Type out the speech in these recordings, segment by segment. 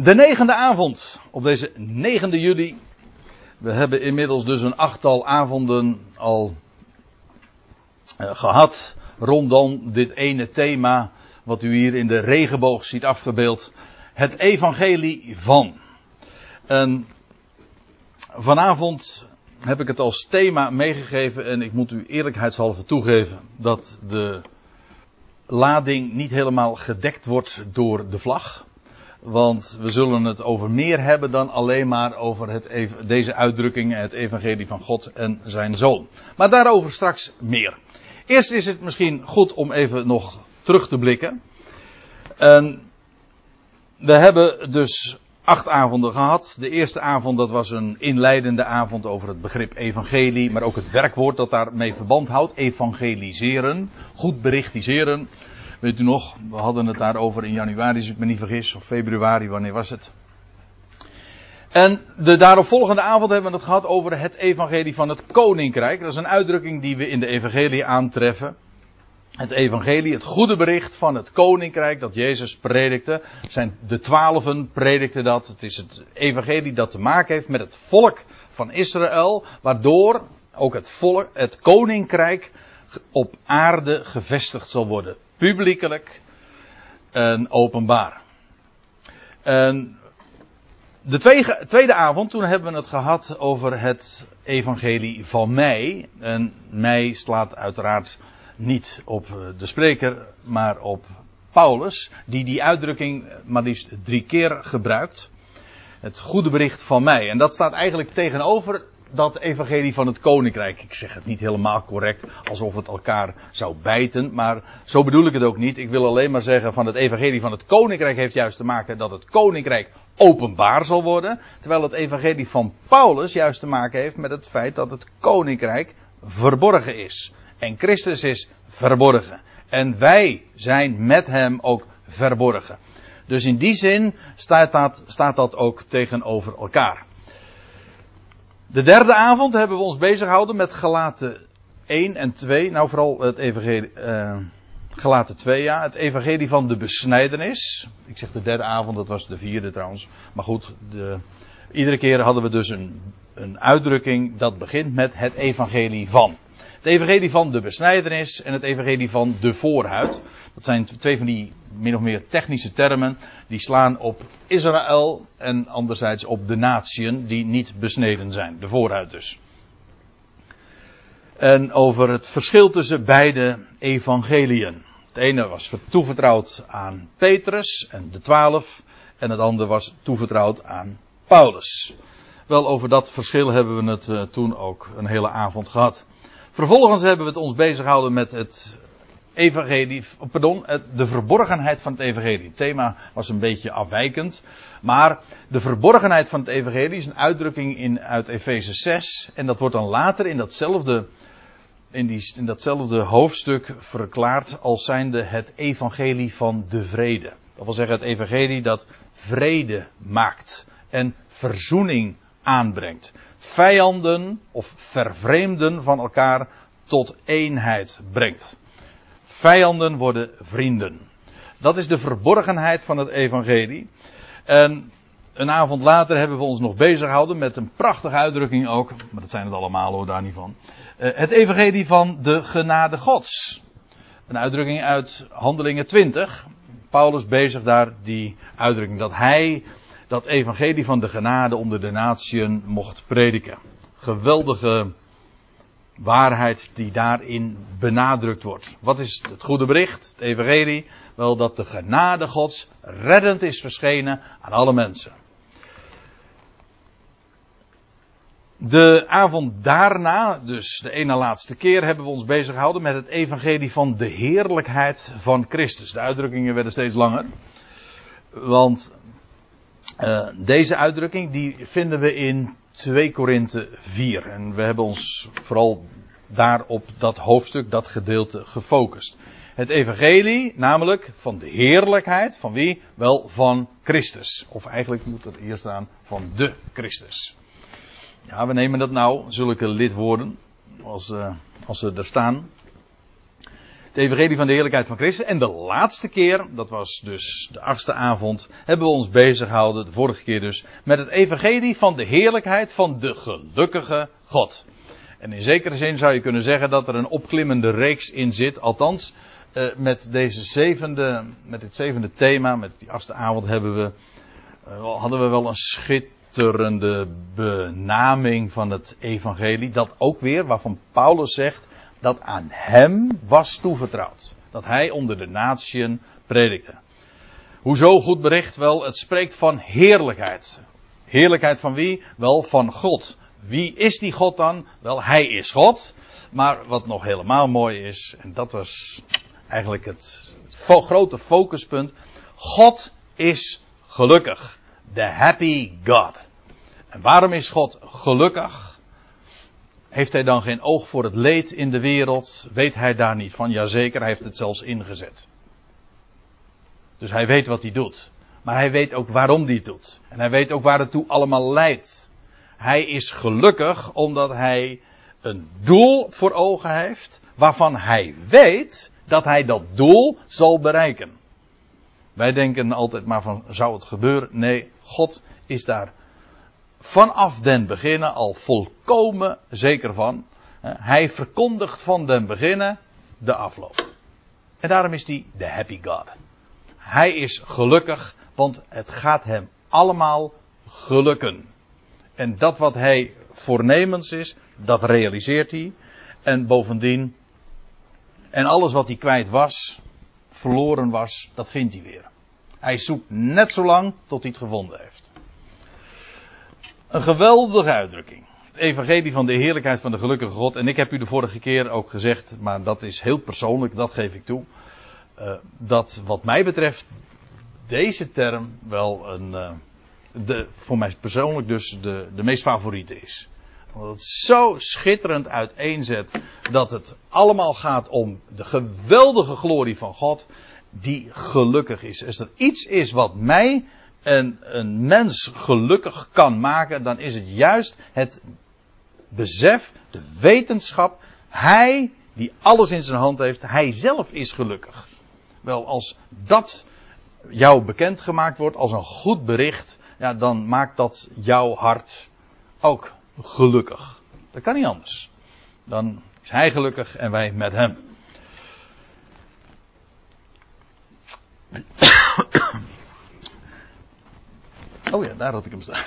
De negende avond, op deze 9 juli. We hebben inmiddels dus een achttal avonden al uh, gehad rondom dit ene thema wat u hier in de regenboog ziet afgebeeld. Het evangelie van. En vanavond heb ik het als thema meegegeven en ik moet u eerlijkheidshalve toegeven dat de lading niet helemaal gedekt wordt door de vlag. Want we zullen het over meer hebben dan alleen maar over het, deze uitdrukking, het evangelie van God en zijn zoon. Maar daarover straks meer. Eerst is het misschien goed om even nog terug te blikken. En we hebben dus acht avonden gehad. De eerste avond dat was een inleidende avond over het begrip evangelie, maar ook het werkwoord dat daarmee verband houdt. Evangeliseren, goed berichtiseren. Weet u nog, we hadden het daarover in januari, als ik me niet vergis, of februari, wanneer was het? En de daaropvolgende avond hebben we het gehad over het evangelie van het koninkrijk. Dat is een uitdrukking die we in de evangelie aantreffen. Het evangelie, het goede bericht van het koninkrijk dat Jezus predikte. Zijn de twaalfen predikten dat. Het is het evangelie dat te maken heeft met het volk van Israël. Waardoor ook het volk, het koninkrijk op aarde gevestigd zal worden publiekelijk en openbaar. En de tweede, tweede avond, toen hebben we het gehad over het evangelie van mij. En mij slaat uiteraard niet op de spreker, maar op Paulus, die die uitdrukking maar liefst drie keer gebruikt. Het goede bericht van mij. En dat staat eigenlijk tegenover dat evangelie van het koninkrijk. Ik zeg het niet helemaal correct, alsof het elkaar zou bijten, maar zo bedoel ik het ook niet. Ik wil alleen maar zeggen van het evangelie van het koninkrijk heeft juist te maken dat het koninkrijk openbaar zal worden, terwijl het evangelie van Paulus juist te maken heeft met het feit dat het koninkrijk verborgen is. En Christus is verborgen. En wij zijn met hem ook verborgen. Dus in die zin staat dat, staat dat ook tegenover elkaar. De derde avond hebben we ons bezig gehouden met gelaten 1 en 2. Nou, vooral het evangelie, uh, gelaten 2, ja. Het evangelie van de besnijdenis. Ik zeg de derde avond, dat was de vierde trouwens. Maar goed, de, iedere keer hadden we dus een, een uitdrukking dat begint met het evangelie van. Het evangelie van de besnijdenis en het evangelie van de voorhuid. Dat zijn twee van die min of meer technische termen. Die slaan op Israël en anderzijds op de natieën die niet besneden zijn. De voorhuid dus. En over het verschil tussen beide evangeliën. Het ene was toevertrouwd aan Petrus en de twaalf. En het andere was toevertrouwd aan Paulus. Wel, over dat verschil hebben we het uh, toen ook een hele avond gehad. Vervolgens hebben we het ons bezig gehouden met het evangelie, pardon, de verborgenheid van het evangelie. Het thema was een beetje afwijkend. Maar de verborgenheid van het evangelie is een uitdrukking in, uit Efeze 6. En dat wordt dan later in datzelfde, in, die, in datzelfde hoofdstuk verklaard als zijnde het evangelie van de vrede. Dat wil zeggen het evangelie dat vrede maakt en verzoening aanbrengt. Vijanden of vervreemden van elkaar tot eenheid brengt. Vijanden worden vrienden. Dat is de verborgenheid van het evangelie. En een avond later hebben we ons nog bezig gehouden met een prachtige uitdrukking ook. Maar dat zijn het allemaal hoor, daar niet van. Uh, het evangelie van de genade gods. Een uitdrukking uit Handelingen 20. Paulus bezig daar die uitdrukking dat hij dat evangelie van de genade onder de natieën mocht prediken. Geweldige waarheid die daarin benadrukt wordt. Wat is het goede bericht, het evangelie? Wel dat de genade gods reddend is verschenen aan alle mensen. De avond daarna, dus de ene laatste keer, hebben we ons bezig gehouden met het evangelie van de heerlijkheid van Christus. De uitdrukkingen werden steeds langer. Want uh, deze uitdrukking die vinden we in 2 Korinthe 4. En we hebben ons vooral daar op dat hoofdstuk, dat gedeelte gefocust. Het evangelie, namelijk van de heerlijkheid, van wie? Wel van Christus. Of eigenlijk moet er hier staan van de Christus. Ja, we nemen dat nou, zulke lidwoorden, als, uh, als ze er staan. Het evangelie van de heerlijkheid van Christus. En de laatste keer, dat was dus de achtste avond, hebben we ons bezig gehouden, de vorige keer dus, met het evangelie van de heerlijkheid van de gelukkige God. En in zekere zin zou je kunnen zeggen dat er een opklimmende reeks in zit. Althans, uh, met deze zevende, met dit zevende thema, met die achtste avond hebben we, uh, hadden we wel een schitterende benaming van het evangelie. Dat ook weer, waarvan Paulus zegt, dat aan hem was toevertrouwd. Dat hij onder de natieën predikte. Hoezo goed bericht? Wel, het spreekt van heerlijkheid. Heerlijkheid van wie? Wel, van God. Wie is die God dan? Wel, hij is God. Maar wat nog helemaal mooi is, en dat was eigenlijk het, grote focuspunt. God is gelukkig. The happy God. En waarom is God gelukkig? Heeft hij dan geen oog voor het leed in de wereld? Weet hij daar niet van? Jazeker, hij heeft het zelfs ingezet. Dus hij weet wat hij doet. Maar hij weet ook waarom hij het doet. En hij weet ook waar het toe allemaal leidt. Hij is gelukkig omdat hij een doel voor ogen heeft. Waarvan hij weet dat hij dat doel zal bereiken. Wij denken altijd maar van, zou het gebeuren? Nee, God is daar vanaf den beginnen al volkomen zeker van. Hij verkondigt van den beginnen de afloop. En daarom is hij de happy God. Hij is gelukkig, want het gaat hem allemaal gelukken. En dat wat hij voornemens is, dat realiseert hij. En bovendien en alles wat hij kwijt was, verloren was, dat vindt hij weer. Hij zoekt net zo lang tot hij het gevonden heeft. Een geweldige uitdrukking. Het evangelie van de heerlijkheid van de gelukkige God. En ik heb u de vorige keer ook gezegd, maar dat is heel persoonlijk, dat geef ik toe. Uh, dat wat mij betreft deze term wel een, uh, de, voor mij persoonlijk dus de, de meest favoriete is. Omdat het zo schitterend uiteenzet dat het allemaal gaat om de geweldige glorie van God die gelukkig is. Als er iets is wat mij een, een mens gelukkig kan maken, dan is het juist het besef, de wetenschap, hij die alles in zijn hand heeft, hij zelf is gelukkig. Wel, als dat jou bekendgemaakt wordt als een goed bericht, ja, dan maakt dat jouw hart ook gelukkig. Dat kan niet anders. Dan is hij gelukkig en wij met hem. Oh ja, daar had ik hem staan.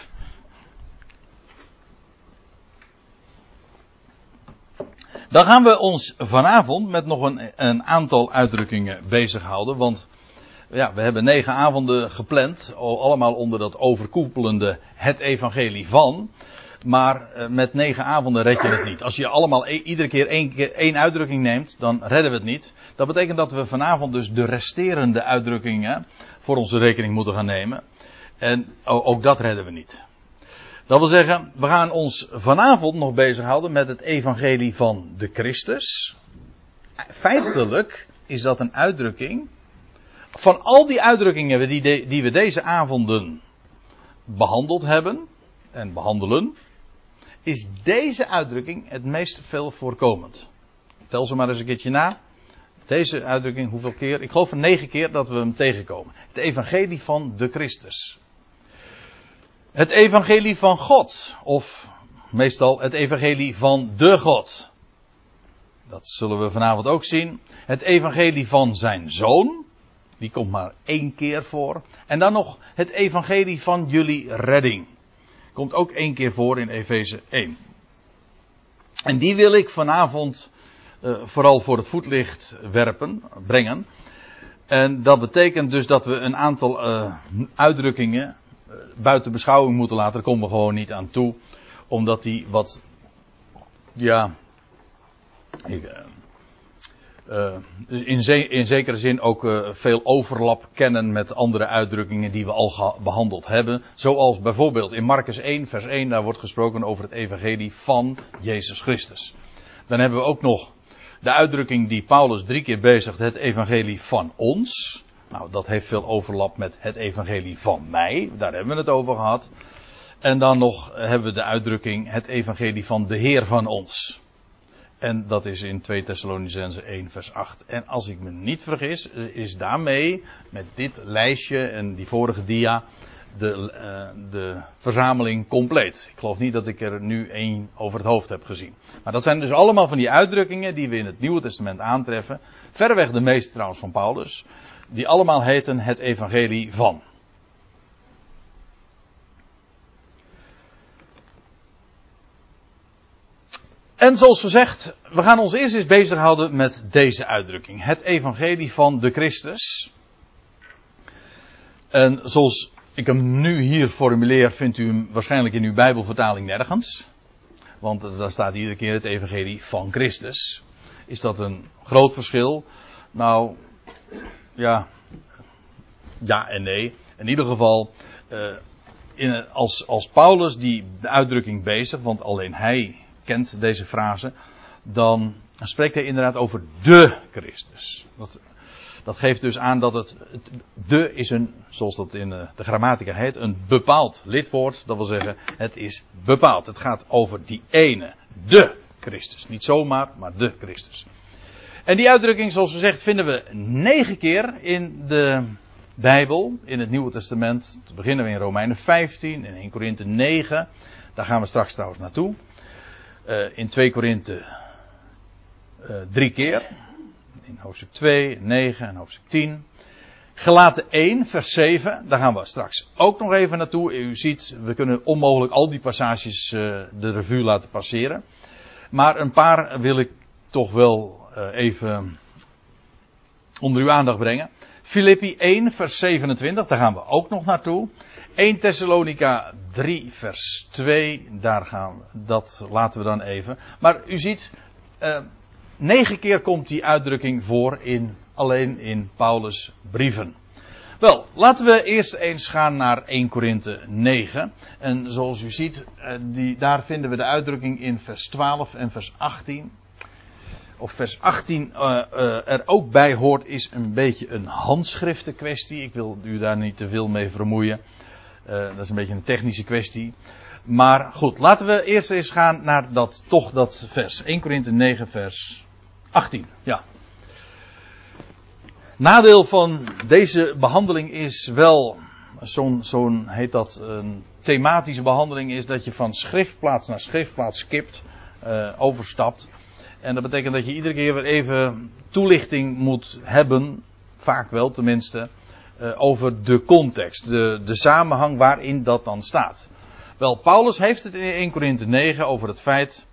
Dan gaan we ons vanavond met nog een, een aantal uitdrukkingen bezighouden. Want ja, we hebben negen avonden gepland. Allemaal onder dat overkoepelende het evangelie van. Maar eh, met negen avonden red je het niet. Als je allemaal e iedere keer één, één uitdrukking neemt, dan redden we het niet. Dat betekent dat we vanavond dus de resterende uitdrukkingen voor onze rekening moeten gaan nemen. En ook dat redden we niet. Dat wil zeggen, we gaan ons vanavond nog bezighouden met het evangelie van de Christus. Feitelijk is dat een uitdrukking. Van al die uitdrukkingen die, die we deze avonden behandeld hebben en behandelen, is deze uitdrukking het meest veel voorkomend. Tel ze maar eens een keertje na. Deze uitdrukking, hoeveel keer? Ik geloof er negen keer dat we hem tegenkomen. Het evangelie van de Christus. Het evangelie van God. Of meestal het evangelie van de God. Dat zullen we vanavond ook zien. Het evangelie van zijn zoon. Die komt maar één keer voor. En dan nog het evangelie van jullie redding. Komt ook één keer voor in Efeze 1. En die wil ik vanavond uh, vooral voor het voetlicht werpen, brengen. En dat betekent dus dat we een aantal uh, uitdrukkingen buiten beschouwing moeten laten. Daar komen we gewoon niet aan toe. Omdat die wat, ja, ik, uh, in, in, zekere zin ook uh, veel overlap kennen met andere uitdrukkingen die we al behandeld hebben. Zoals bijvoorbeeld in Marcus 1, vers 1, daar wordt gesproken over het evangelie van Jezus Christus. Dan hebben we ook nog de uitdrukking die Paulus drie keer bezigt, het evangelie van ons. Nou, dat heeft veel overlap met het evangelie van mij, daar hebben we het over gehad. En dan nog hebben we de uitdrukking het evangelie van de Heer van ons. En dat is in 2 Thessalonicense 1 vers 8. En als ik me niet vergis, is daarmee, met dit lijstje en die vorige dia, de, uh, de verzameling compleet. Ik geloof niet dat ik er nu één over het hoofd heb gezien. Maar dat zijn dus allemaal van die uitdrukkingen die we in het Nieuwe Testament aantreffen. Verreweg de meeste trouwens van Paulus. Die allemaal heten het evangelie van. En zoals gezegd, we gaan ons eerst eens bezighouden met deze uitdrukking. Het evangelie van de Christus. En zoals ik hem nu hier formuleer, vindt u hem waarschijnlijk in uw Bijbelvertaling nergens. Want daar staat iedere keer het evangelie van Christus. Is dat een groot verschil? Nou, ja, ja en nee. In ieder geval, uh, in, als, als Paulus die uitdrukking bezig, want alleen hij kent deze frase, dan spreekt hij inderdaad over de Christus. Dat, dat geeft dus aan dat het, het, de is een, zoals dat in de, de grammatica heet, een bepaald lidwoord. Dat wil zeggen, het is bepaald. Het gaat over die ene, de Christus. Niet zomaar, maar de Christus. En die uitdrukking, zoals gezegd, vinden we negen keer in de Bijbel, in het Nieuwe Testament. Te beginnen we in Romeinen 15, in 1 Korinthe 9. Daar gaan we straks trouwens naartoe. Uh, in 2 Korinthe uh, drie keer. In hoofdstuk 2, 9 en hoofdstuk 10. Gelaten 1, vers 7. Daar gaan we straks ook nog even naartoe. U ziet, we kunnen onmogelijk al die passages uh, de revue laten passeren. Maar een paar wil ik toch wel even onder uw aandacht brengen. Filippi 1, vers 27, daar gaan we ook nog naartoe. 1 Thessalonica 3 vers 2, daar gaan we, dat laten we dan even. Maar u ziet, uh, negen keer komt die uitdrukking voor in, alleen in Paulus brieven. Wel, laten we eerst eens gaan naar 1 Korinthe 9. En zoals u ziet, uh, die, daar vinden we de uitdrukking in vers 12 en vers 18 of vers 18 uh, uh, er ook bij hoort, is een beetje een handschriftenkwestie. Ik wil u daar niet te veel mee vermoeien. Uh, dat is een beetje een technische kwestie. Maar goed, laten we eerst eens gaan naar dat, toch dat vers. 1 Korinthe 9 vers 18. Ja. Nadeel van deze behandeling is wel, zo'n, zo'n heet dat, een thematische behandeling is dat je van schriftplaats naar schriftplaats skipt, overstapt. En dat betekent dat je iedere keer weer even toelichting moet hebben, vaak wel tenminste, uh, over de context, de, de samenhang waarin dat dan staat. Wel, Paulus heeft het in 1 Korinthe 9 over het feit.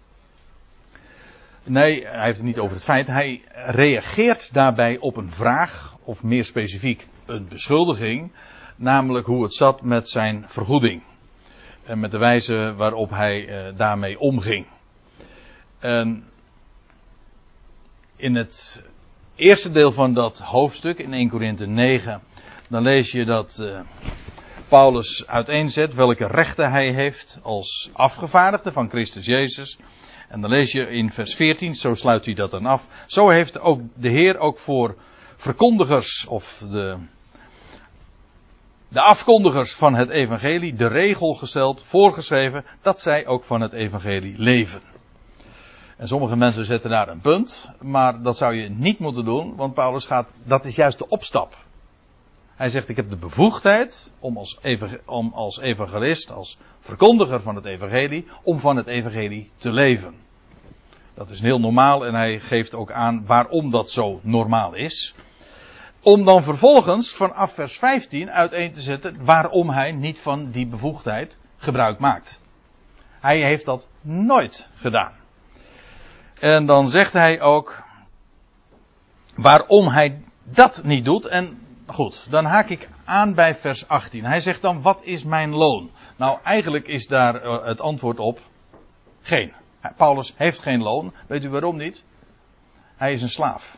Nee, hij heeft het niet over het feit. Hij reageert daarbij op een vraag, of meer specifiek een beschuldiging, namelijk hoe het zat met zijn vergoeding. En met de wijze waarop hij uh, daarmee omging. En in het eerste deel van dat hoofdstuk, in 1 Korinthe 9, dan lees je dat uh, Paulus uiteenzet welke rechten hij heeft als afgevaardigde van Christus Jezus. En dan lees je in vers 14, zo sluit hij dat dan af. Zo heeft ook de Heer ook voor verkondigers of de, de afkondigers van het evangelie de regel gesteld, voorgeschreven, dat zij ook van het evangelie leven. En sommige mensen zetten daar een punt, maar dat zou je niet moeten doen, want Paulus gaat, dat is juist de opstap. Hij zegt, ik heb de bevoegdheid om als, om als evangelist, als verkondiger van het evangelie, om van het evangelie te leven. Dat is heel normaal en hij geeft ook aan waarom dat zo normaal is. Om dan vervolgens vanaf vers 15 uiteen te zetten waarom hij niet van die bevoegdheid gebruik maakt. Hij heeft dat nooit gedaan. En dan zegt hij ook waarom hij dat niet doet. En goed, dan haak ik aan bij vers 18. Hij zegt dan, wat is mijn loon? Nou, eigenlijk is daar eh, het antwoord op geen. Paulus heeft geen loon. Weet u waarom niet? Hij is een slaaf.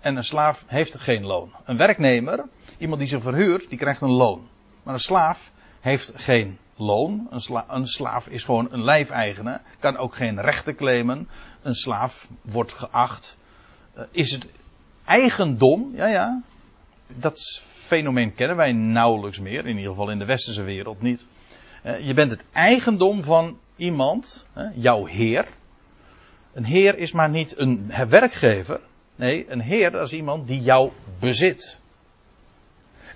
En een slaaf heeft geen loon. Een werknemer, iemand die zich verhuurt, die krijgt een loon. Maar een slaaf heeft geen loon. Een, sla een slaaf is gewoon een lijfeigene. Kan ook geen rechten claimen. Een slaaf wordt geacht. Uh, is het eigendom? Ja, ja. Dat fenomeen kennen wij nauwelijks meer. In ieder geval in de westerse wereld niet. Uh, je bent het eigendom van iemand, jouw heer. Een heer is maar niet een werkgever. Nee, een heer is iemand die jou bezit.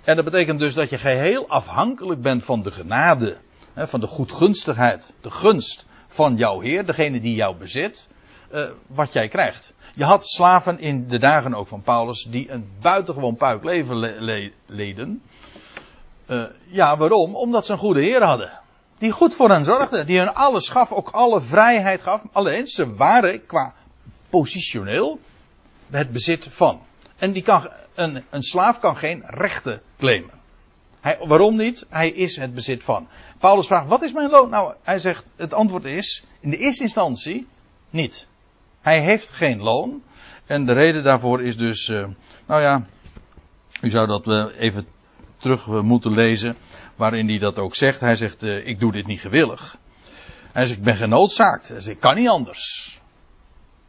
En dat betekent dus dat je geheel afhankelijk bent van de genade, van de goedgunstigheid, de gunst van jouw Heer, degene die jou bezit, eh, wat jij krijgt. Je had slaven in de dagen ook van Paulus die een buitengewoon puik leven leden. Uh, ja, waarom? Omdat ze een goede Heer hadden. Die goed voor hen zorgde, die hun alles gaf, ook alle vrijheid gaf. Alleen ze waren qua positioneel het bezit van. En die kan, een, een slaaf kan geen rechten claimen. Hij, waarom niet? Hij is het bezit van. Paulus vraagt, wat is mijn loon? Nou, hij zegt, het antwoord is, in de eerste instantie, niet. Hij heeft geen loon. En de reden daarvoor is dus, uh, nou ja, u zou dat uh, even terug uh, moeten lezen, waarin hij dat ook zegt. Hij zegt, ik doe dit niet gewillig. Hij zegt, ik ben genoodzaakt. Hij zegt, ik kan niet anders.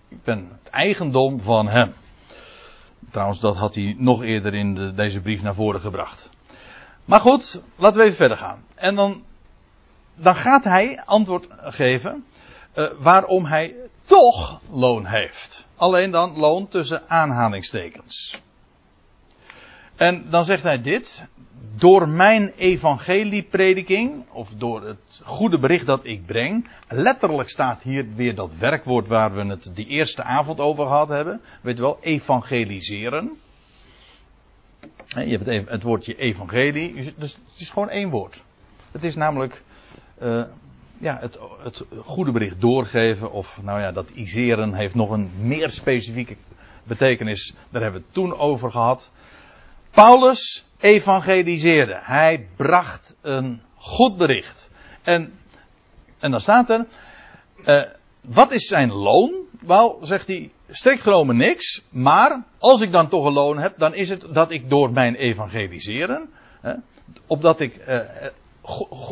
Ik ben het eigendom van hem. Trouwens, dat had hij nog eerder in de, deze brief naar voren gebracht. Maar goed, laten we even verder gaan. En dan, dan gaat hij antwoord geven uh, waarom hij toch loon heeft. Alleen dan loon tussen aanhalingstekens. En dan zegt hij dit door mijn evangelieprediking, of door het goede bericht dat ik breng, letterlijk staat hier weer dat werkwoord waar we het die eerste avond over gehad hebben. Weet je wel, evangeliseren. Je hebt het, woordje evangelie, dus het is gewoon één woord. Het is namelijk uh, ja, het, het goede bericht doorgeven, of nou ja, dat iseren heeft nog een meer specifieke betekenis. Daar hebben we het toen over gehad. Paulus evangeliseerde. Hij bracht een goed bericht. En, en dan staat er, uh, wat is zijn loon? Wel, zegt hij, strikt genomen niks. Maar als ik dan toch een loon heb, dan is het dat ik door mijn evangeliseren, hè, opdat ik uh,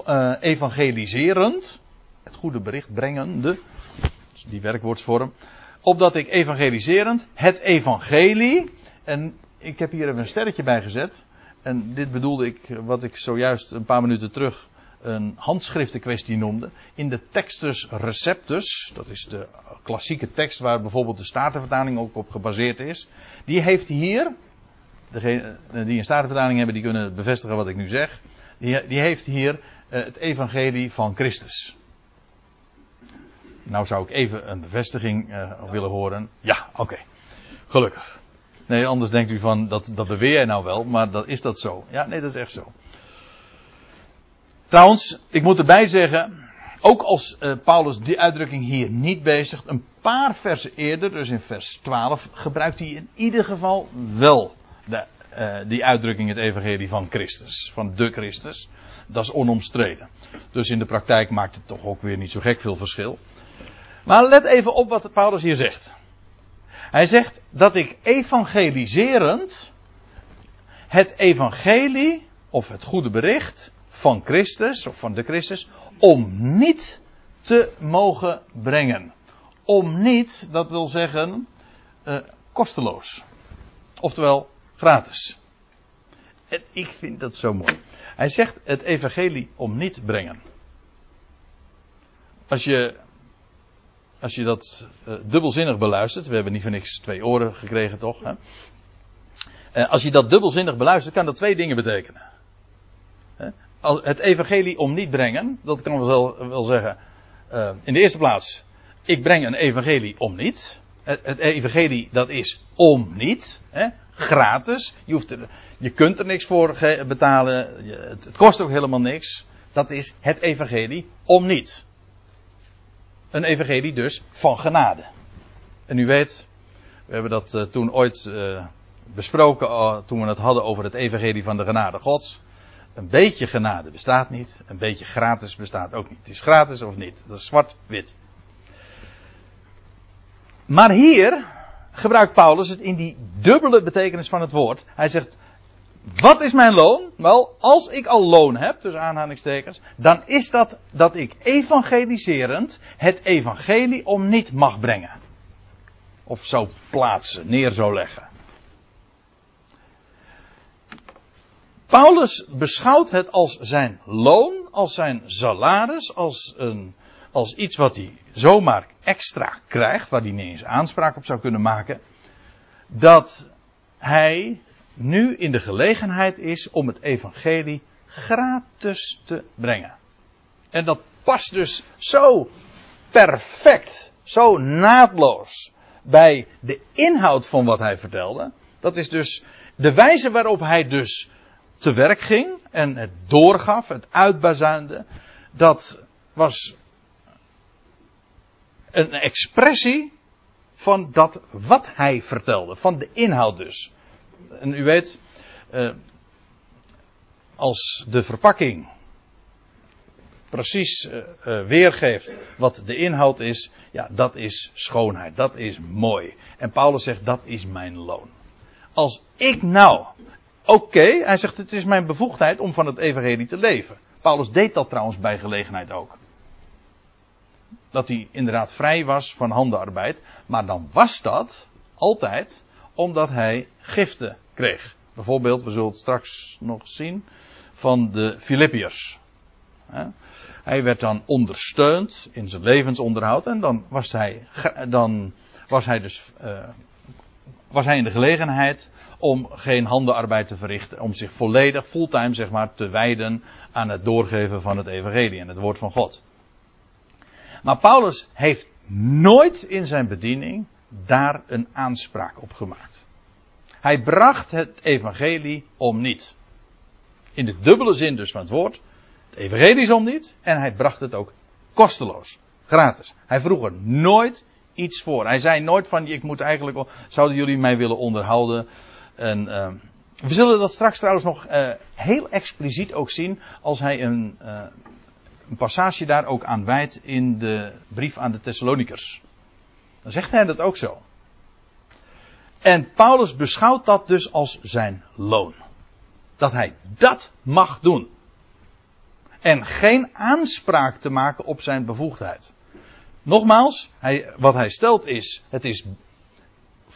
uh, evangeliserend, het goede bericht brengende, die werkwoordsvorm, opdat ik evangeliserend het evangelie, en ik heb hier even een sterretje bij gezet. En dit bedoelde ik, wat ik zojuist een paar minuten terug een handschriftenkwestie noemde. In de Textus Receptus, dat is de klassieke tekst waar bijvoorbeeld de Statenvertaling ook op gebaseerd is. Die heeft hier, degene die een Statenvertaling hebben, die kunnen bevestigen wat ik nu zeg. Die, die heeft hier uh, het evangelie van Christus. Nou zou ik even een bevestiging uh, willen horen. Ja, oké. Gelukkig. Nee, anders denkt u van, dat, dat beweer jij nou wel, maar dat, is dat zo? Ja, nee, dat is echt zo. Trouwens, ik moet erbij zeggen, ook als uh, Paulus die uitdrukking hier niet bezigt, een paar versen eerder, dus in vers 12, gebruikt hij in ieder geval wel de, uh, die uitdrukking, het evangelie van Christus, van de Christus. Dat is onomstreden. Dus in de praktijk maakt het toch ook weer niet zo gek veel verschil. Maar let even op wat Paulus hier zegt. Hij zegt dat ik evangeliserend het evangelie of het goede bericht van Christus of van de Christus om niet te mogen brengen. Om niet, dat wil zeggen, uh, kosteloos. Oftewel gratis. En ik vind dat zo mooi. Hij zegt het evangelie om niet brengen. Als je als je dat uh, dubbelzinnig beluistert, we hebben niet voor niks twee oren gekregen toch? Hè? Uh, als je dat dubbelzinnig beluistert, kan dat twee dingen betekenen. Het evangelie om niet brengen, dat kan wel, wel zeggen. Uh, in de eerste plaats, ik breng een evangelie om niet. Het, het evangelie dat is om niet. Hè? Gratis. Je, hoeft er, je kunt er niks voor betalen. Het, kost ook helemaal niks. Dat is het evangelie om niet. Een evangelie dus van genade. En u weet, we hebben dat uh, toen ooit uh, besproken toen we het hadden over het evangelie van de genade gods. Een beetje genade bestaat niet, een beetje gratis bestaat ook niet. Het is gratis of niet, dat is zwart-wit. Maar hier gebruikt Paulus het in die dubbele betekenis van het woord. Hij zegt, wat is mijn loon? Wel, als ik al loon heb, tussen aanhalingstekens, dan is dat dat ik evangeliserend het evangelie om niet mag brengen. Of zou plaatsen, neer zou leggen. Paulus beschouwt het als zijn loon, als zijn salaris, als een, als iets wat hij zomaar extra krijgt, waar hij niet eens aanspraak op zou kunnen maken, dat hij nu in de gelegenheid is om het evangelie gratis te brengen. En dat past dus zo perfect, zo naadloos bij de inhoud van wat hij vertelde. Dat is dus de wijze waarop hij dus te werk ging en het doorgaf, het uitbazuinde. Dat was een expressie van dat wat hij vertelde, van de inhoud dus. En u weet, eh, als de verpakking precies uh, uh, weergeeft wat de inhoud is, ja, dat is schoonheid, dat is mooi. En Paulus zegt, dat is mijn loon. Als ik nou, oké, hij zegt, het is mijn bevoegdheid om van het evangelie te leven. Paulus deed dat trouwens bij gelegenheid ook. Dat hij inderdaad vrij was van handenarbeid, maar dan was dat altijd omdat hij giften kreeg. Bijvoorbeeld, we zullen het straks nog zien, van de Filippiërs. Hij werd dan ondersteund in zijn levensonderhoud en dan was hij, dan was hij dus uh, was hij in de gelegenheid om geen handenarbeid te verrichten, om zich volledig, fulltime zeg maar, te wijden aan het doorgeven van het evangelie en het woord van God. Maar Paulus heeft nooit in zijn bediening daar een aanspraak op gemaakt. Hij bracht het evangelie om niet. In de dubbele zin dus van het woord. Het evangelie is om niet. En hij bracht het ook kosteloos. Gratis. Hij vroeg er nooit iets voor. Hij zei nooit van, ik moet eigenlijk, zouden jullie mij willen onderhouden? En, uh, we zullen dat straks trouwens nog uh, heel expliciet ook zien als hij een, uh, een passage daar ook aan wijdt in de brief aan de Thessalonikers. Dan zegt hij dat ook zo. En Paulus beschouwt dat dus als zijn loon. Dat hij dat mag doen. En geen aanspraak te maken op zijn bevoegdheid. Nogmaals, hij, wat hij stelt is, het is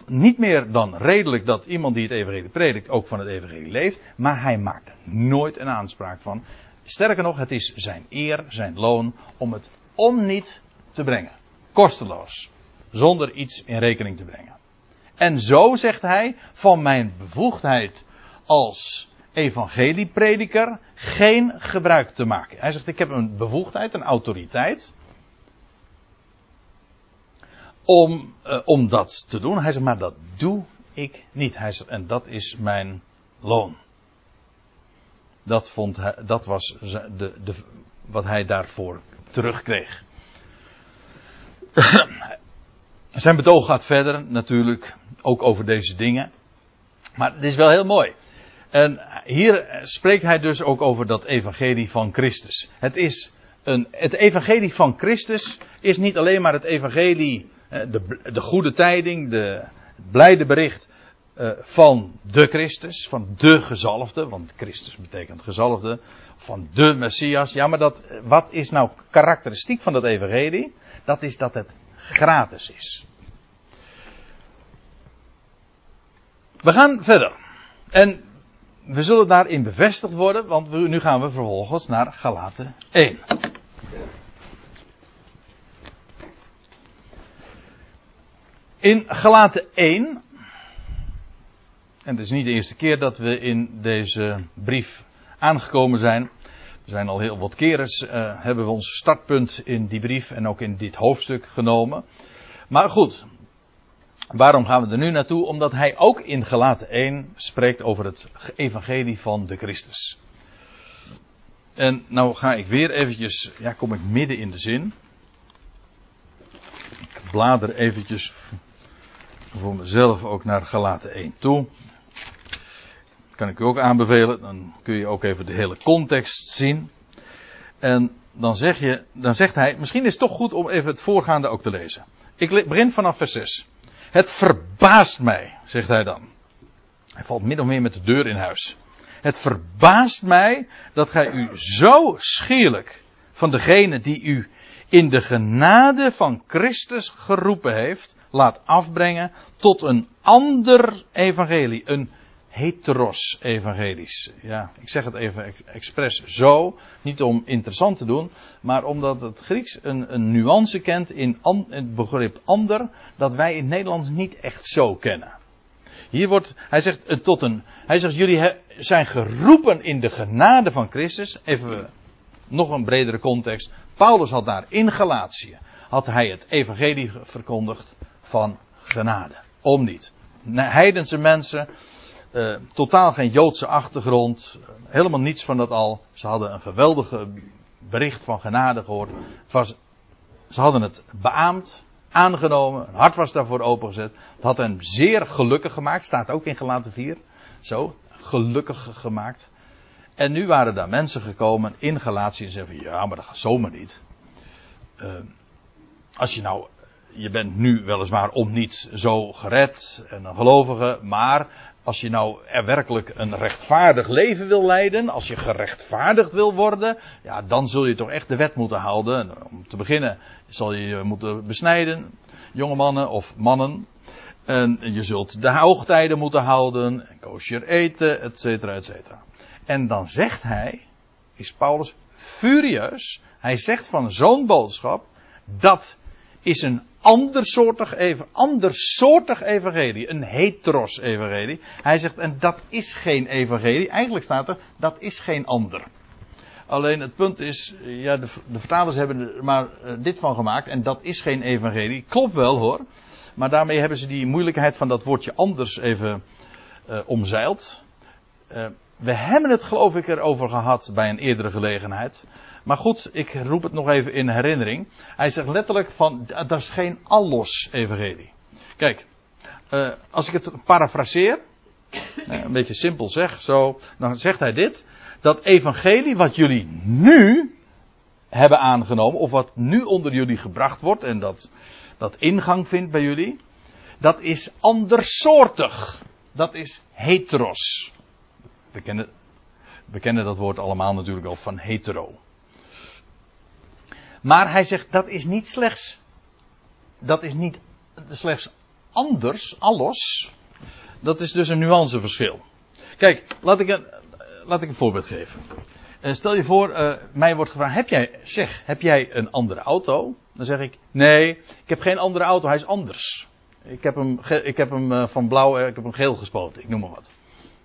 niet meer dan redelijk dat iemand die het evangelie predikt ook van het evangelie leeft, maar hij maakt er nooit een aanspraak van. Sterker nog, het is zijn eer, zijn loon om het om niet te brengen. Kosteloos. Zonder iets in rekening te brengen. En zo zegt hij van mijn bevoegdheid als evangelieprediker geen gebruik te maken. Hij zegt ik heb een bevoegdheid, een autoriteit om, uh, om dat te doen. Hij zegt, maar dat doe ik niet. Hij zegt, en dat is mijn loon. Dat, vond hij, dat was de, de, wat hij daarvoor terugkreeg. Zijn betoog gaat verder, natuurlijk, ook over deze dingen. Maar het is wel heel mooi. En hier spreekt hij dus ook over dat evangelie van Christus. Het is een, het evangelie van Christus is niet alleen maar het evangelie de, de goede tijding, de, blijde bericht uh, van de Christus, van de gezalfde, want Christus betekent gezalfde, van de Messias. Ja, maar dat, wat is nou karakteristiek van dat evangelie? Dat is dat het gratis is. We gaan verder. En we zullen daarin bevestigd worden, want nu gaan we vervolgens naar Galaten 1. In Galaten 1, en het is niet de eerste keer dat we in deze brief aangekomen zijn. We zijn al heel wat keren, uh, hebben we ons startpunt in die brief en ook in dit hoofdstuk genomen. Maar goed, waarom gaan we er nu naartoe? Omdat hij ook in Galaten 1 spreekt over het evangelie van de Christus. En nou ga ik weer eventjes, ja kom ik midden in de zin. Ik blader eventjes voor mezelf ook naar Galaten 1 toe. Dat kan ik u ook aanbevelen. Dan kun je ook even de hele context zien. En dan, zeg je, dan zegt hij, misschien is het toch goed om even het voorgaande ook te lezen. Ik begin vanaf vers 6. Het verbaast mij, zegt hij dan. Hij valt min of meer met de deur in huis. Het verbaast mij dat gij u zo schierlijk van degene die u in de genade van Christus geroepen heeft, laat afbrengen tot een ander evangelie. Een heteros evangelisch. Ja, ik zeg het even expres zo, niet om interessant te doen, maar omdat het Grieks een, een nuance kent in, het begrip ander, dat wij in het Nederlands niet echt zo kennen. Hier wordt, hij zegt uh, tot een, hij zegt jullie zijn geroepen in de genade van Christus. Even nog een bredere context. Paulus had daar in Galatië, had hij het evangelie verkondigd van genade. Om niet. Heidense mensen, uh, totaal geen Joodse achtergrond, helemaal niets van dat al. Ze hadden een geweldige bericht van genade gehoord. Het was, ze hadden het beaamd, aangenomen, hun hart was daarvoor opengezet. Het had hen zeer gelukkig gemaakt, staat ook in Gelaten 4. Zo, gelukkig gemaakt. En nu waren daar mensen gekomen in Galatië en zeiden van ja, maar dat gaat zomaar niet. Uh, als je nou, je bent nu weliswaar om niet zo gered en een gelovige, maar als je nou er werkelijk een rechtvaardig leven wil leiden, als je gerechtvaardigd wil worden, ja, dan zul je toch echt de wet moeten houden. Om te beginnen zal je je moeten besnijden, jonge mannen of mannen. En je zult de hoogtijden moeten houden, kosher eten, et cetera, et cetera. En dan zegt hij, is Paulus furieus, hij zegt van zo'n boodschap, dat is een andersoortig, even, andersoortig evangelie. Een heteros evangelie. Hij zegt, en dat is geen evangelie. Eigenlijk staat er, dat is geen ander. Alleen het punt is, ja, de, de vertalers hebben er maar uh, dit van gemaakt. En dat is geen evangelie. Klopt wel hoor. Maar daarmee hebben ze die moeilijkheid van dat woordje anders even uh, omzeild. Uh, we hebben het geloof ik erover gehad bij een eerdere gelegenheid. Maar goed, ik roep het nog even in herinnering. Hij zegt letterlijk van, dat is geen allos evangelie. Kijk, uh, als ik het parafraseer, een beetje simpel zeg, zo, dan zegt hij dit. Dat evangelie wat jullie nu hebben aangenomen, of wat nu onder jullie gebracht wordt, en dat, dat ingang vindt bij jullie, dat is andersoortig. Dat is heteros. We kennen, dat woord allemaal natuurlijk al van hetero. Maar hij zegt dat is niet slechts. Dat is niet slechts anders, alles. Dat is dus een nuanceverschil. Kijk, laat ik een, laat ik een voorbeeld geven. Uh, stel je voor, uh, mij wordt gevraagd: heb jij, zeg, heb jij een andere auto? Dan zeg ik: nee, ik heb geen andere auto, hij is anders. Ik heb hem, ik heb hem uh, van blauw, ik heb hem geel gespoten, ik noem maar wat.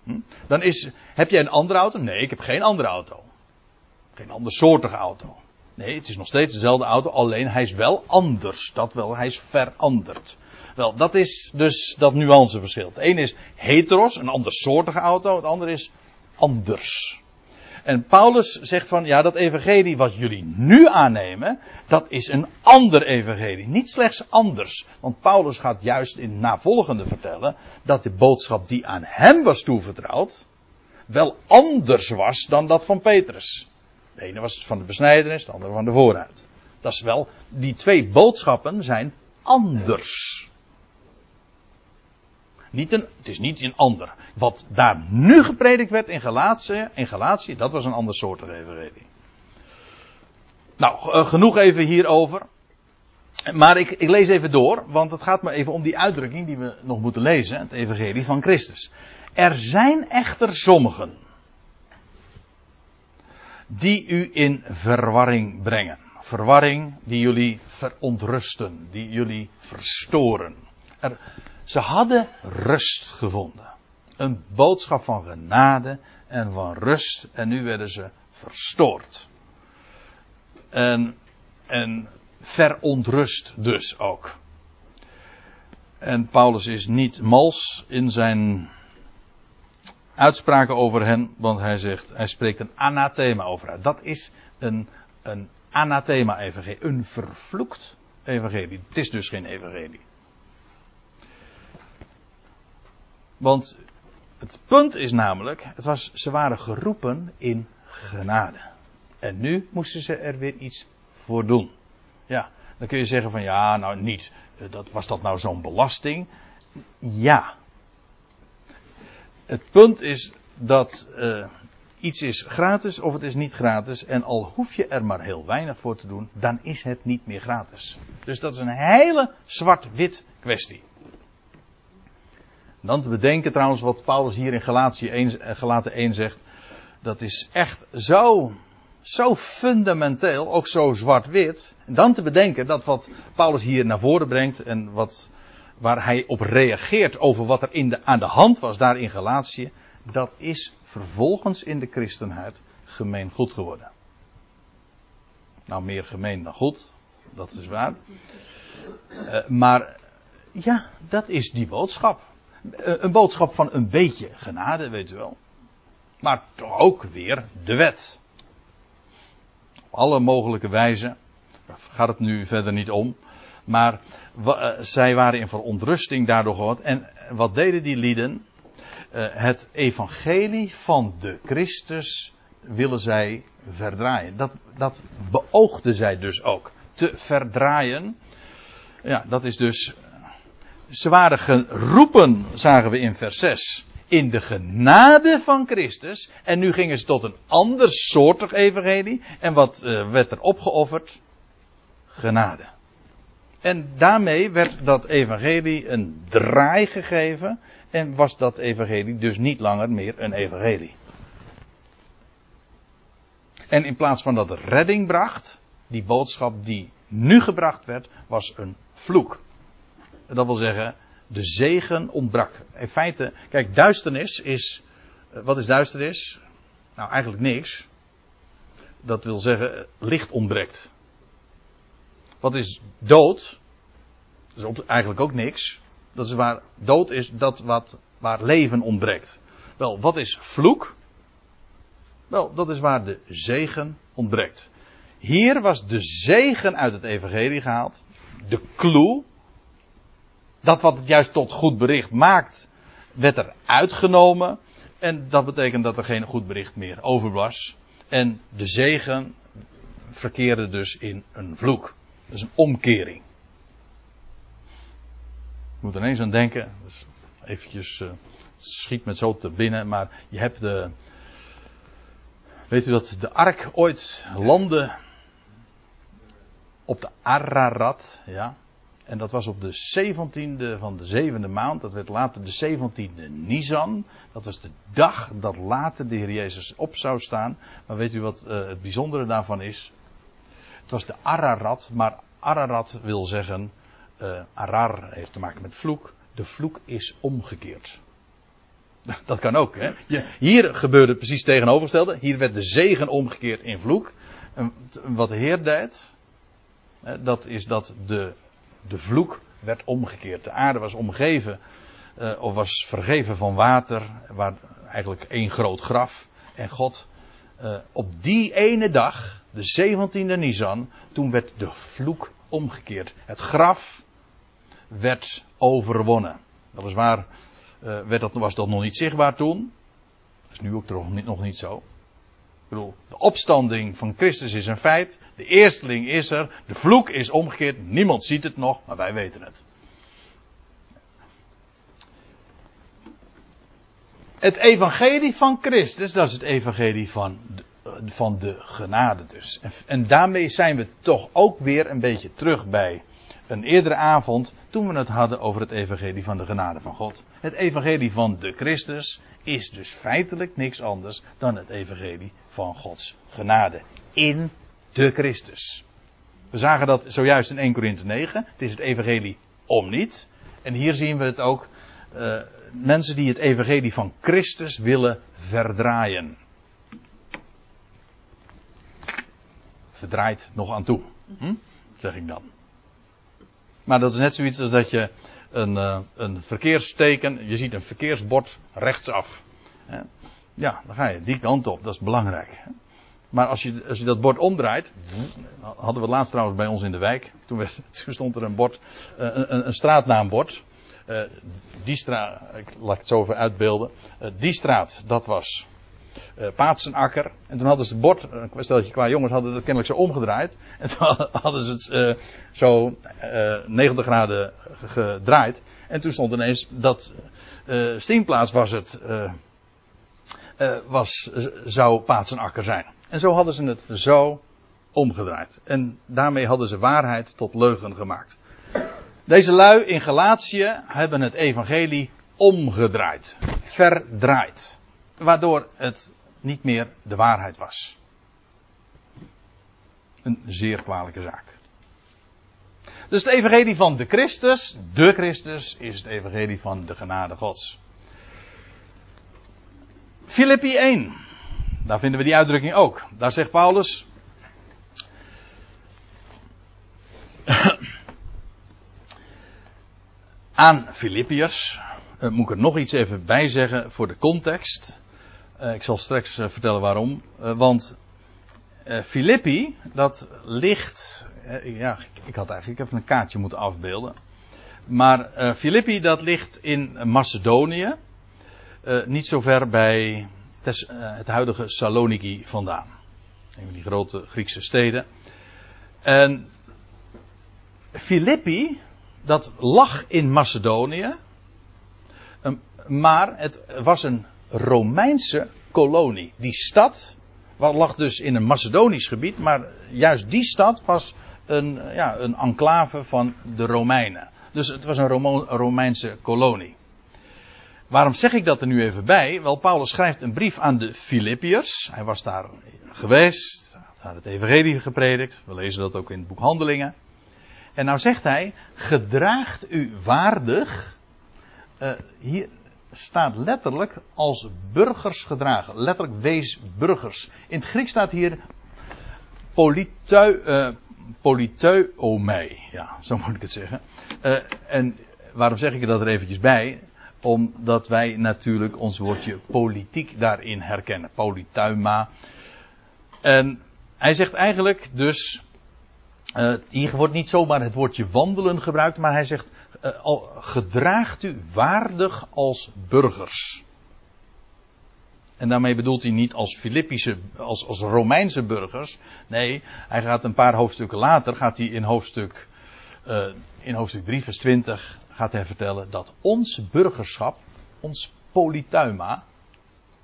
Hm? Dan is, heb jij een andere auto? Nee, ik heb geen andere auto. Geen andersoortige auto. Nee, het is nog steeds dezelfde auto, alleen hij is wel anders. Dat wel, hij is veranderd. Wel, dat is dus dat nuanceverschil. Het ene is heteros, een andersoortige auto. Het andere is anders. En Paulus zegt van, ja, dat evangelie wat jullie nu aannemen, dat is een ander evangelie. Niet slechts anders. Want Paulus gaat juist in het navolgende vertellen, dat de boodschap die aan hem was toevertrouwd, wel anders was dan dat van Petrus. De ene was van de besnijdenis, de andere van de vooruit. Dat is wel, die twee boodschappen zijn anders. Niet het is niet een ander. Wat daar nu gepredikt werd in Galatië, in Galatië dat was een ander soort evangelie. Nou, genoeg even hierover. Maar ik, ik, lees even door, want het gaat me even om die uitdrukking die we nog moeten lezen, het evangelie van Christus. Er zijn echter sommigen die u in verwarring brengen. Verwarring die jullie verontrusten, die jullie verstoren. Er, ze hadden rust gevonden. Een boodschap van genade en van rust en nu werden ze verstoord. En, en verontrust dus ook. En Paulus is niet mals in zijn uitspraken over hen, want hij zegt, hij spreekt een anathema over hen. Dat is een, een anathema-evangelie, een vervloekt evangelie. Het is dus geen evangelie. Want het punt is namelijk, het was, ze waren geroepen in genade. En nu moesten ze er weer iets voor doen. Ja, dan kun je zeggen van ja, nou niet. Dat, was dat nou zo'n belasting? Ja, het punt is dat uh, iets is gratis of het is niet gratis. En al hoef je er maar heel weinig voor te doen, dan is het niet meer gratis. Dus dat is een hele zwart-wit kwestie. Dan te bedenken trouwens wat Paulus hier in Galatie 1, Galaten 1 zegt. Dat is echt zo, zo fundamenteel, ook zo zwart-wit. Dan te bedenken dat wat Paulus hier naar voren brengt en wat, waar hij op reageert over wat er in de, aan de hand was daar in Galatië. Dat is vervolgens in de christenheid gemeen goed geworden. Nou, meer gemeen dan goed, dat is waar. Uh, maar ja, dat is die boodschap. Uh, een boodschap van een beetje genade, weet u wel. Maar toch ook weer de wet. Op alle mogelijke wijzen. Daar gaat het nu verder niet om. Maar uh, zij waren in verontrusting daardoor gehoord. En wat deden die lieden? het evangelie van de Christus willen zij verdraaien. Dat, dat beoogden zij dus ook. Te verdraaien. Ja, dat is dus. Ze waren geroepen, zagen we in vers 6. In de genade van Christus. En nu gingen ze tot een ander soortig evangelie. En wat uh, werd er opgeofferd? Genade. En daarmee werd dat evangelie een draai gegeven. En was dat evangelie dus niet langer meer een evangelie. En in plaats van dat redding bracht, die boodschap die nu gebracht werd, was een vloek. Dat wil zeggen, de zegen ontbrak. In feite, kijk, duisternis is. Eh, wat is duisternis? Nou, eigenlijk niks. Dat wil zeggen, licht ontbreekt. Wat is dood? Dat is eigenlijk ook niks. Dat is waar dood is dat wat, waar leven ontbreekt. Wel, wat is vloek? Wel, dat is waar de zegen ontbreekt. Hier was de zegen uit het evangelie gehaald. De clue. Dat wat het juist tot goed bericht maakt, werd er uitgenomen. En dat betekent dat er geen goed bericht meer over was. En de zegen verkeerde dus in een vloek. Dat is een omkering. Ik moet er ineens aan denken. Dus eventjes, uh, schiet me zo te binnen. Maar je hebt de, Weet u dat de ark ooit landde op de Ararat, ja. En dat was op de 17e van de zevende maand. Dat werd later de 17e Nisan. Dat was de dag dat later de Heer Jezus op zou staan. Maar weet u wat uh, het bijzondere daarvan is? Het was de Ararat, maar Ararat wil zeggen, uh, Arar heeft te maken met vloek. De vloek is omgekeerd. Dat kan ook. Hè? Hier gebeurde precies tegenovergestelde. Hier werd de zegen omgekeerd in vloek. En wat de Heer deed, dat is dat de, de vloek werd omgekeerd. De aarde was omgeven, eh, of was vergeven van water, waar eigenlijk één groot graf. En God, eh, op die ene dag, de 17e Nisan, toen werd de vloek omgekeerd. Het graf werd overwonnen. Dat is waar uh, werd dat, was dat nog niet zichtbaar toen. Dat is nu ook niet, nog niet zo. Bedoel, de opstanding van Christus is een feit. De eersteling is er. De vloek is omgekeerd. Niemand ziet het nog, maar wij weten het. Het evangelie van Christus, dat is het evangelie van de, van de genade dus. En, en daarmee zijn we toch ook weer een beetje terug bij een eerdere avond toen we het hadden over het evangelie van de genade van God. Het evangelie van de Christus is dus feitelijk niks anders dan het evangelie van Gods genade in de Christus. We zagen dat zojuist in 1 Korinthe 9. Het is het evangelie om niet. En hier zien we het ook. Uh, mensen die het evangelie van Christus willen verdraaien. Verdraait nog aan toe. Hm? Zeg ik dan. Maar dat is net zoiets als dat je een, uh, een verkeersteken, je ziet een verkeersbord rechtsaf. Ja, dan ga je die kant op, dat is belangrijk. Maar als je, als je dat bord omdraait, hadden we het laatst trouwens bij ons in de wijk. Toen, werd, stond er een bord, uh, een, een, straatnaambord. Uh, die straat, laat ik het zo even uitbeelden. die straat, dat was uh, Paatsenakker. En toen hadden ze het bord, een steltje qua jongens hadden het kennelijk zo omgedraaid. En toen hadden ze het uh, zo uh, eh, 90 graden gedraaid. En toen stond ineens dat uh, Stienplaats was het, was, zou Paatsenakker zijn. En zo hadden ze het zo omgedraaid. En daarmee hadden ze waarheid tot leugen gemaakt. Deze lui in Galatië hebben het evangelie omgedraaid, verdraaid. Waardoor het niet meer de waarheid was. Een zeer kwalijke zaak. Dus het evangelie van de Christus, de Christus, is het evangelie van de genade Gods. Filippi 1. Daar vinden we die uitdrukking ook. Daar zegt Paulus. aan Filippiërs. Uh, moet ik er nog iets even bij zeggen voor de context. Uh, ik zal straks uh, vertellen waarom. want Filippi, dat ligt. ja, ik had eigenlijk even een kaartje moeten afbeelden. Maar Filippi, dat ligt in Macedonië. niet zo ver bij het huidige Saloniki vandaan. Een van die grote Griekse steden. En Filippi, dat lag in Macedonië. Ehm, maar het was een Romeinse kolonie. Die stad lag dus in een Macedonisch gebied, maar juist die stad was een, ja, een enclave van de Romeinen. Dus het was een Romeinse kolonie. Waarom zeg ik dat er nu even bij? Wel, Paulus schrijft een brief aan de Filippiërs. Hij was daar geweest, had het evangelie gepredikt. We lezen dat ook in het boek Handelingen. En nou zegt hij, gedraagt u waardig. Uh, hier staat letterlijk als burgers gedragen. Letterlijk wees burgers. In het Grieks staat hier politeu, uh. Ja, zo moet ik het zeggen. Uh, en waarom zeg ik dat er eventjes bij? Omdat wij natuurlijk ons woordje politiek daarin herkennen. Politeuma. En hij zegt eigenlijk dus uh, hier wordt niet zomaar het woordje wandelen gebruikt, maar hij zegt: uh, al, gedraagt u waardig als burgers. En daarmee bedoelt hij niet als Filippische, als, als Romeinse burgers. Nee, hij gaat een paar hoofdstukken later, gaat hij in hoofdstuk, uh, in hoofdstuk 3, vers 20, gaat hij vertellen dat ons burgerschap, ons polituima,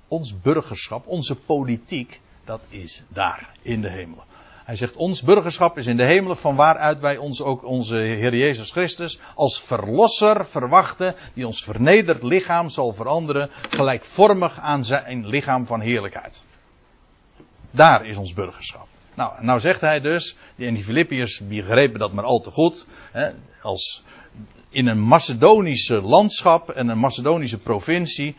ons burgerschap, onze politiek, dat is daar in de hemel. Hij zegt, ons burgerschap is in de hemelen van waaruit wij ons ook onze Heer Jezus Christus als verlosser verwachten, die ons vernederd lichaam zal veranderen, gelijkvormig aan zijn lichaam van heerlijkheid. Daar is ons burgerschap. Nou, nou zegt hij dus, en die Filippiërs begrepen dat maar al te goed, hè, als in een Macedonische landschap en een Macedonische provincie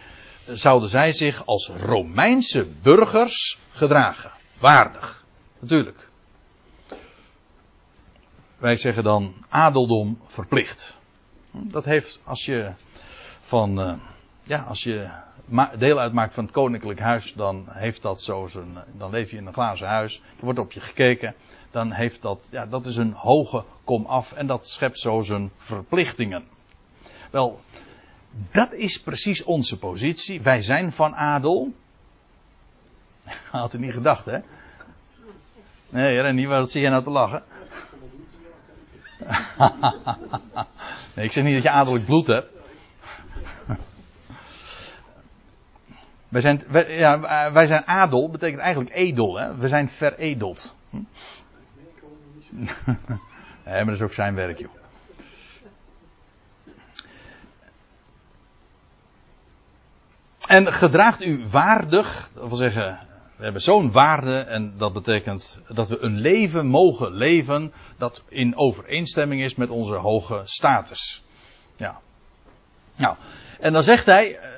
zouden zij zich als Romeinse burgers gedragen. Waardig. Natuurlijk. Wij zeggen dan adeldom verplicht. Dat heeft als je van, uh, ja, als je deel uitmaakt van het koninklijk huis, dan heeft dat zo zijn, dan leef je in een glazen huis, er wordt op je gekeken, dan heeft dat, ja, dat is een hoge kom af en dat schept zo zijn verplichtingen. Wel, dat is precies onze positie. Wij zijn van adel. Had u niet gedacht, hè? Nee, Rennie, wat zie je nou te lachen? nee, ik zeg niet dat je adellijk bloed hebt. wij, zijn, wij, ja, wij zijn adel, betekent eigenlijk edel. Hè? We zijn veredeld. Hm? nee, maar dat is ook zijn werk, joh. En gedraagt u waardig, dat wil zeggen, we hebben zo'n waarde en dat betekent dat we een leven mogen leven dat in overeenstemming is met onze hoge status. Ja. Nou, en dan zegt hij, eh,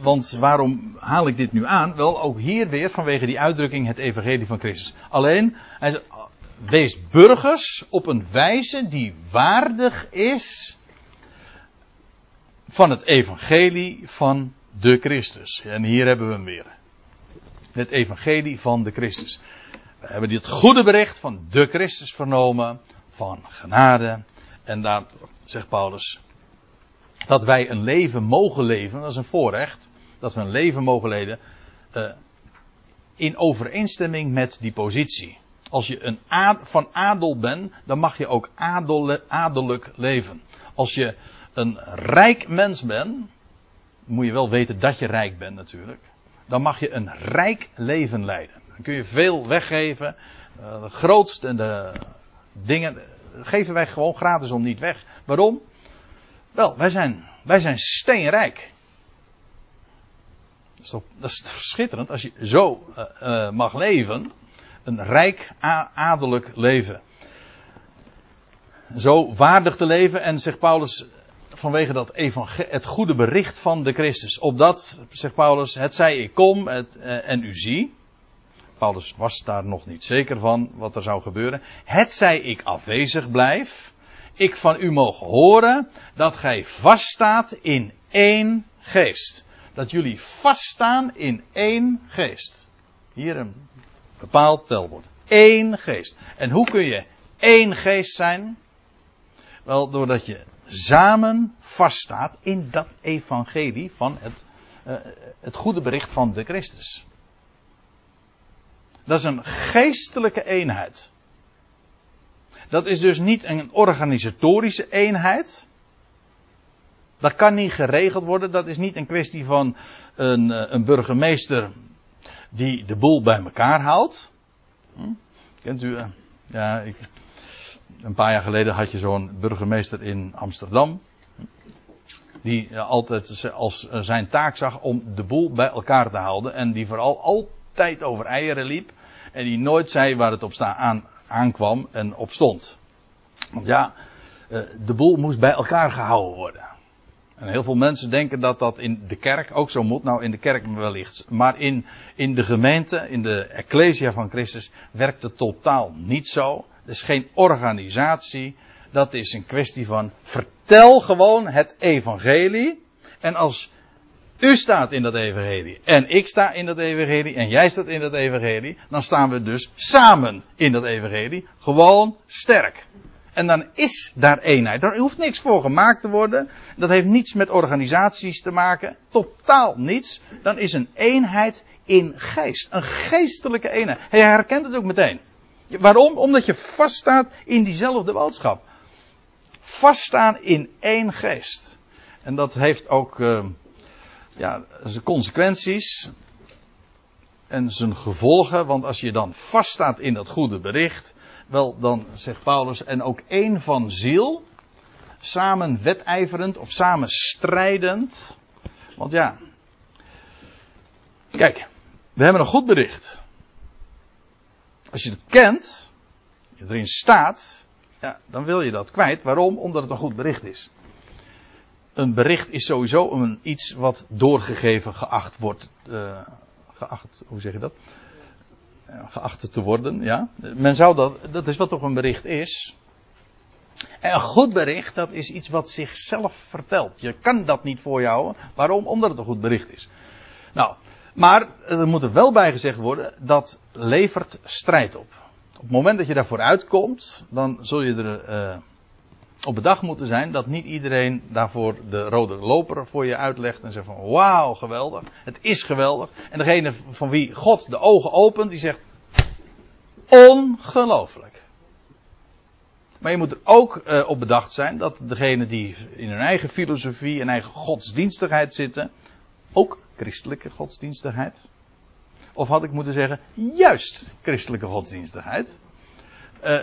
want waarom haal ik dit nu aan? Wel, ook hier weer vanwege die uitdrukking het evangelie van Christus. Alleen, hij zegt, wees burgers op een wijze die waardig is van het evangelie van de Christus. En hier hebben we hem weer het evangelie van de Christus. We hebben dit goede bericht van de Christus vernomen, van genade. En daar zegt Paulus, dat wij een leven mogen leven, dat is een voorrecht, dat we een leven mogen leven uh, in overeenstemming met die positie. Als je een van adel bent, dan mag je ook adel, adellijk leven. Als je een rijk mens bent, moet je wel weten dat je rijk bent natuurlijk dan mag je een rijk leven leiden. Dan kun je veel weggeven. Uh, de grootste de dingen geven wij gewoon gratis om niet weg. Waarom? Wel, wij zijn, wij zijn steenrijk. is, toch, dat is als je zo uh, uh, mag leven. Een rijk adellijk leven. Zo waardig te leven en zegt Paulus vanwege dat het goede bericht van de Christus. Opdat, zegt Paulus, het zij ik kom het, uh, en u zie. Paulus was daar nog niet zeker van wat er zou gebeuren. Het zij ik afwezig blijf. Ik van u mogen horen dat gij vaststaat in één geest. Dat jullie vaststaan in één geest. Hier een bepaald telwoord. Eén geest. En hoe kun je één geest zijn? Wel, doordat je samen vaststaat in dat evangelie van het, uh, het goede bericht van de Christus. Dat is een geestelijke eenheid. Dat is dus niet een organisatorische eenheid. Dat kan niet geregeld worden. Dat is niet een kwestie van een, eh, een burgemeester die de boel bij elkaar houdt. Hm? Kent u? Uh, ja, ik, een paar jaar geleden had je zo'n burgemeester in Amsterdam. Die uh, altijd als zijn taak zag om de boel bij elkaar te houden. En die vooral altijd over eieren liep. En die nooit zei waar het op sta aan, aankwam en op stond. Want ja, de boel moest bij elkaar gehouden worden. En heel veel mensen denken dat dat in de kerk ook zo moet. Nou, in de kerk wellicht. Maar in, in de gemeente, in de Ecclesia van Christus, werkt het totaal niet zo. Er is geen organisatie. Dat is een kwestie van vertel gewoon het evangelie. En als u staat in dat evangelie en ik sta in dat evangelie en jij staat in dat evangelie, dan staan we dus samen in dat evangelie. Gewoon sterk. En dan is daar eenheid. Er hoeft niks voor gemaakt te worden. Dat heeft niets met organisaties te maken. Totaal niets. Dan is een eenheid in geest. Een geestelijke eenheid. Hij herkent het ook meteen. Waarom? Omdat je vaststaat in diezelfde boodschap. Vaststaan in één geest. En dat heeft ook uh, ja, zijn consequenties en zijn gevolgen. Want als je dan vaststaat in dat goede bericht, wel, dan zegt Paulus, en ook één van ziel, samen wedijverend of samen strijdend. Want ja, kijk, we hebben een goed bericht. Als je het kent, je erin staat, ja, dan wil je dat kwijt. Waarom? Omdat het een goed bericht is. Een bericht is sowieso een, iets wat doorgegeven geacht wordt. Uh, geacht, hoe zeg je dat? geacht te worden, ja. Men zou dat, dat is wat toch een bericht is. En een goed bericht, dat is iets wat zichzelf vertelt. Je kan dat niet voor jou. Waarom? Omdat het een goed bericht is. Nou, maar er moet er wel bij gezegd worden, dat levert strijd op. Op het moment dat je daarvoor uitkomt, dan zul je er uh, op bedacht moeten zijn dat niet iedereen daarvoor de rode loper voor je uitlegt en zegt van wauw, geweldig. Het is geweldig. En degene van wie God de ogen opent, die zegt ongelooflijk. Maar je moet er ook uh, op bedacht zijn dat degene die in hun eigen filosofie en eigen godsdienstigheid zitten, ook christelijke godsdienstigheid. Of had ik moeten zeggen, juist christelijke godsdienstigheid. Uh,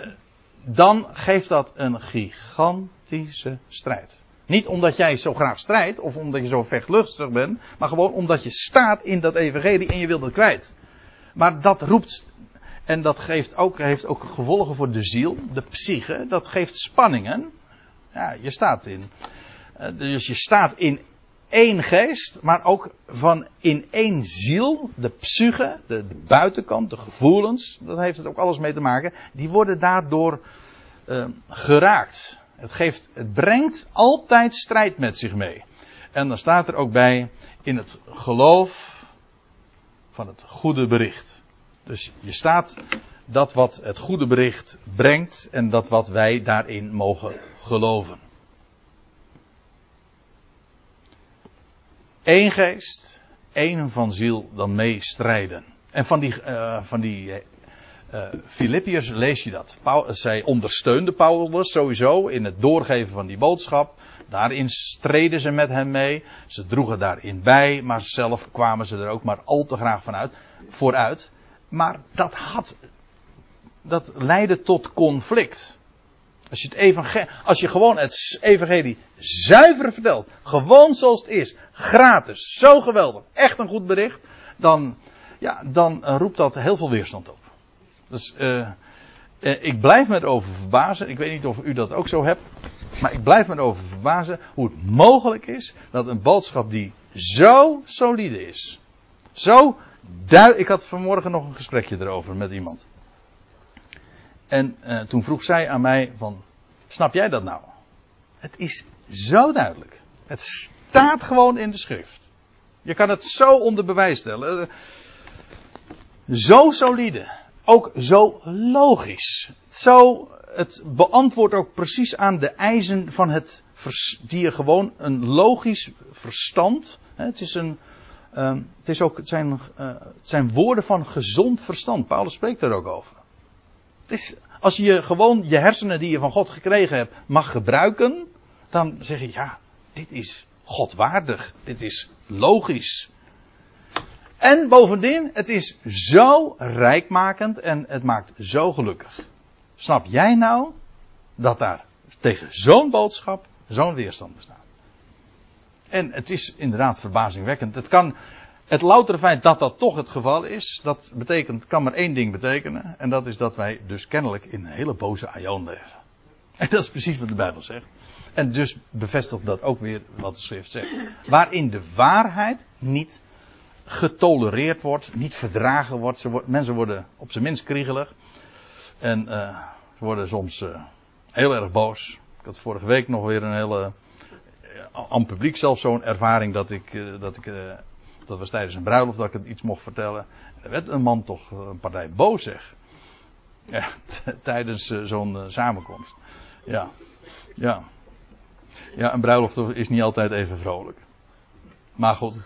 dan geeft dat een gigantische strijd. Niet omdat jij zo graag strijdt of omdat je zo vechtlustig bent, maar gewoon omdat je staat in dat evangelie en je wilt het kwijt. Maar dat roept, en dat geeft ook, heeft ook gevolgen voor de ziel, de psyche, dat geeft spanningen. Ja, je staat in. Eh, dus je staat in één geest, maar ook van in één ziel, de psyche, de, buitenkant, de gevoelens, dat heeft het ook alles mee te maken, die worden daardoor uh, geraakt. Het, geeft, het brengt altijd strijd met zich mee. En dan staat er ook bij in het geloof van het goede bericht. Dus je staat dat wat het goede bericht brengt en dat wat wij daarin mogen geloven. Eén geest, één van ziel dan mee strijden. En van die, uh, van die uh, Filippiërs lees je dat. Paul, zij ondersteunde Paulus sowieso in het doorgeven van die boodschap. Daarin streden ze met hem mee. Ze droegen daarin bij, maar zelf kwamen ze er ook maar al te graag vanuit, vooruit. Maar dat had, dat leidde tot conflict. Als je, het evangelie, als je gewoon het evangelie zuiver vertelt, gewoon zoals het is, gratis, zo geweldig, echt een goed bericht, dan, ja, dan roept dat heel veel weerstand op. Dus uh, ik blijf me erover verbazen, ik weet niet of u dat ook zo hebt, maar ik blijf me erover verbazen hoe het mogelijk is dat een boodschap die zo solide is, zo duidelijk. Ik had vanmorgen nog een gesprekje erover met iemand. En uh, toen vroeg zij aan mij van, snap jij dat nou? Het is zo duidelijk. Het staat gewoon in de schrift. Je kan het zo onder bewijs stellen. Zo solide. Ook zo logisch. Zo, het beantwoordt ook precies aan de eisen van het, die je gewoon een logisch verstand. Het is een, uh, het is ook, het zijn, uh, het zijn woorden van gezond verstand. Paulus spreekt er ook over. Als je gewoon je hersenen die je van God gekregen hebt mag gebruiken, dan zeg je ja, dit is Godwaardig. Dit is logisch. En bovendien, het is zo rijkmakend en het maakt zo gelukkig. Snap jij nou dat daar tegen zo'n boodschap zo'n weerstand bestaat? En het is inderdaad verbazingwekkend. Het kan, het loutere feit dat dat toch het geval is, dat betekent, kan maar één ding betekenen. En dat is dat wij dus kennelijk in een hele boze aion leven. En dat is precies wat de Bijbel zegt. En dus bevestigt dat ook weer wat de schrift zegt. Waarin de waarheid niet getolereerd wordt, niet verdragen wordt. Ze mensen worden op zijn minst kriegelig. En uh, ze worden soms uh, heel erg boos. Ik had vorige week nog weer een hele. Uh, aan publiek zelfs zo'n ervaring dat ik. dat ik dat was tijdens een bruiloft dat ik het iets mocht vertellen. Er werd een man toch een partij boos zeg. Ja, tijdens zo'n samenkomst. Ja. Ja. Ja, een bruiloft is niet altijd even vrolijk. Maar goed.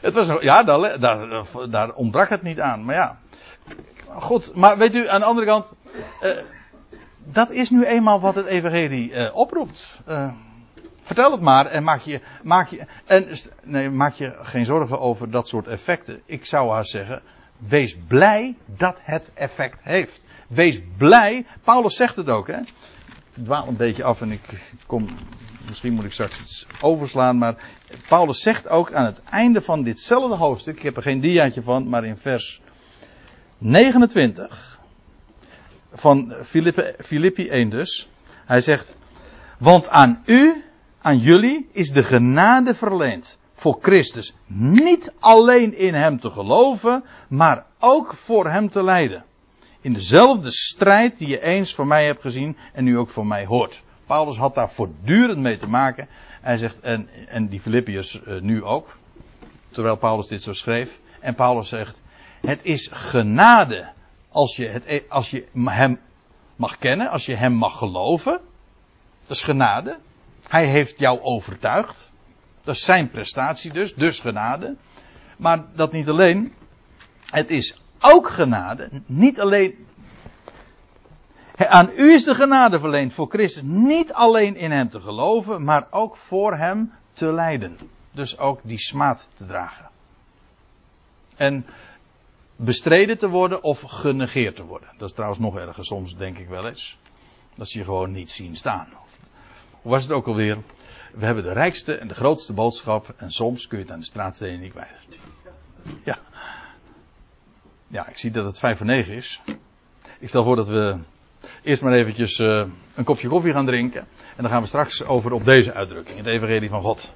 Het was, ja, daar, daar, ontbrak het niet aan. Maar ja. Goed, maar weet u, aan de andere kant. Dat is nu eenmaal wat het Evangelie oproept. Vertel het maar en maak je, maak je, en, nee, maak je geen zorgen over dat soort effecten. Ik zou haar zeggen, wees blij dat het effect heeft. Wees blij, Paulus zegt het ook, hè dwaal een beetje af en ik kom, misschien moet ik straks iets overslaan, maar Paulus zegt ook aan het einde van ditzelfde hoofdstuk, ik heb er geen diaatje van, maar in vers 29 van Filippi 1 dus, hij zegt, want aan u, aan jullie, is de genade verleend voor Christus niet alleen in hem te geloven, maar ook voor hem te lijden in dezelfde strijd die je eens voor mij hebt gezien en nu ook voor mij hoort. Paulus had daar voortdurend mee te maken. Hij zegt, en, en die Filippiërs uh, nu ook, terwijl Paulus dit zo schreef. En Paulus zegt, het is genade als je, het, e- als je hem mag kennen, als je hem mag geloven. Dat is genade. Hij heeft jou overtuigd. Dat is zijn prestatie dus, dus genade. Maar dat niet alleen. Het is ook genade. Niet alleen. Aan u is de genade verleend voor Christus. Niet alleen in hem te geloven, maar ook voor hem te lijden. Dus ook die smaad te dragen. En bestreden te worden of genegeerd te worden. Dat is trouwens nog erger soms, denk ik wel eens. Dat ze je gewoon niet zien staan. Hoe was het ook alweer? We hebben de rijkste en de grootste boodschap en soms kun je het aan de straatstenen niet kwijt. Ja. Ja, ik zie dat het vijf voor negen is. Ik stel voor dat we eerst maar eventjes uh, een kopje koffie gaan drinken. En dan gaan we straks over op deze uitdrukking, het evangelie van God.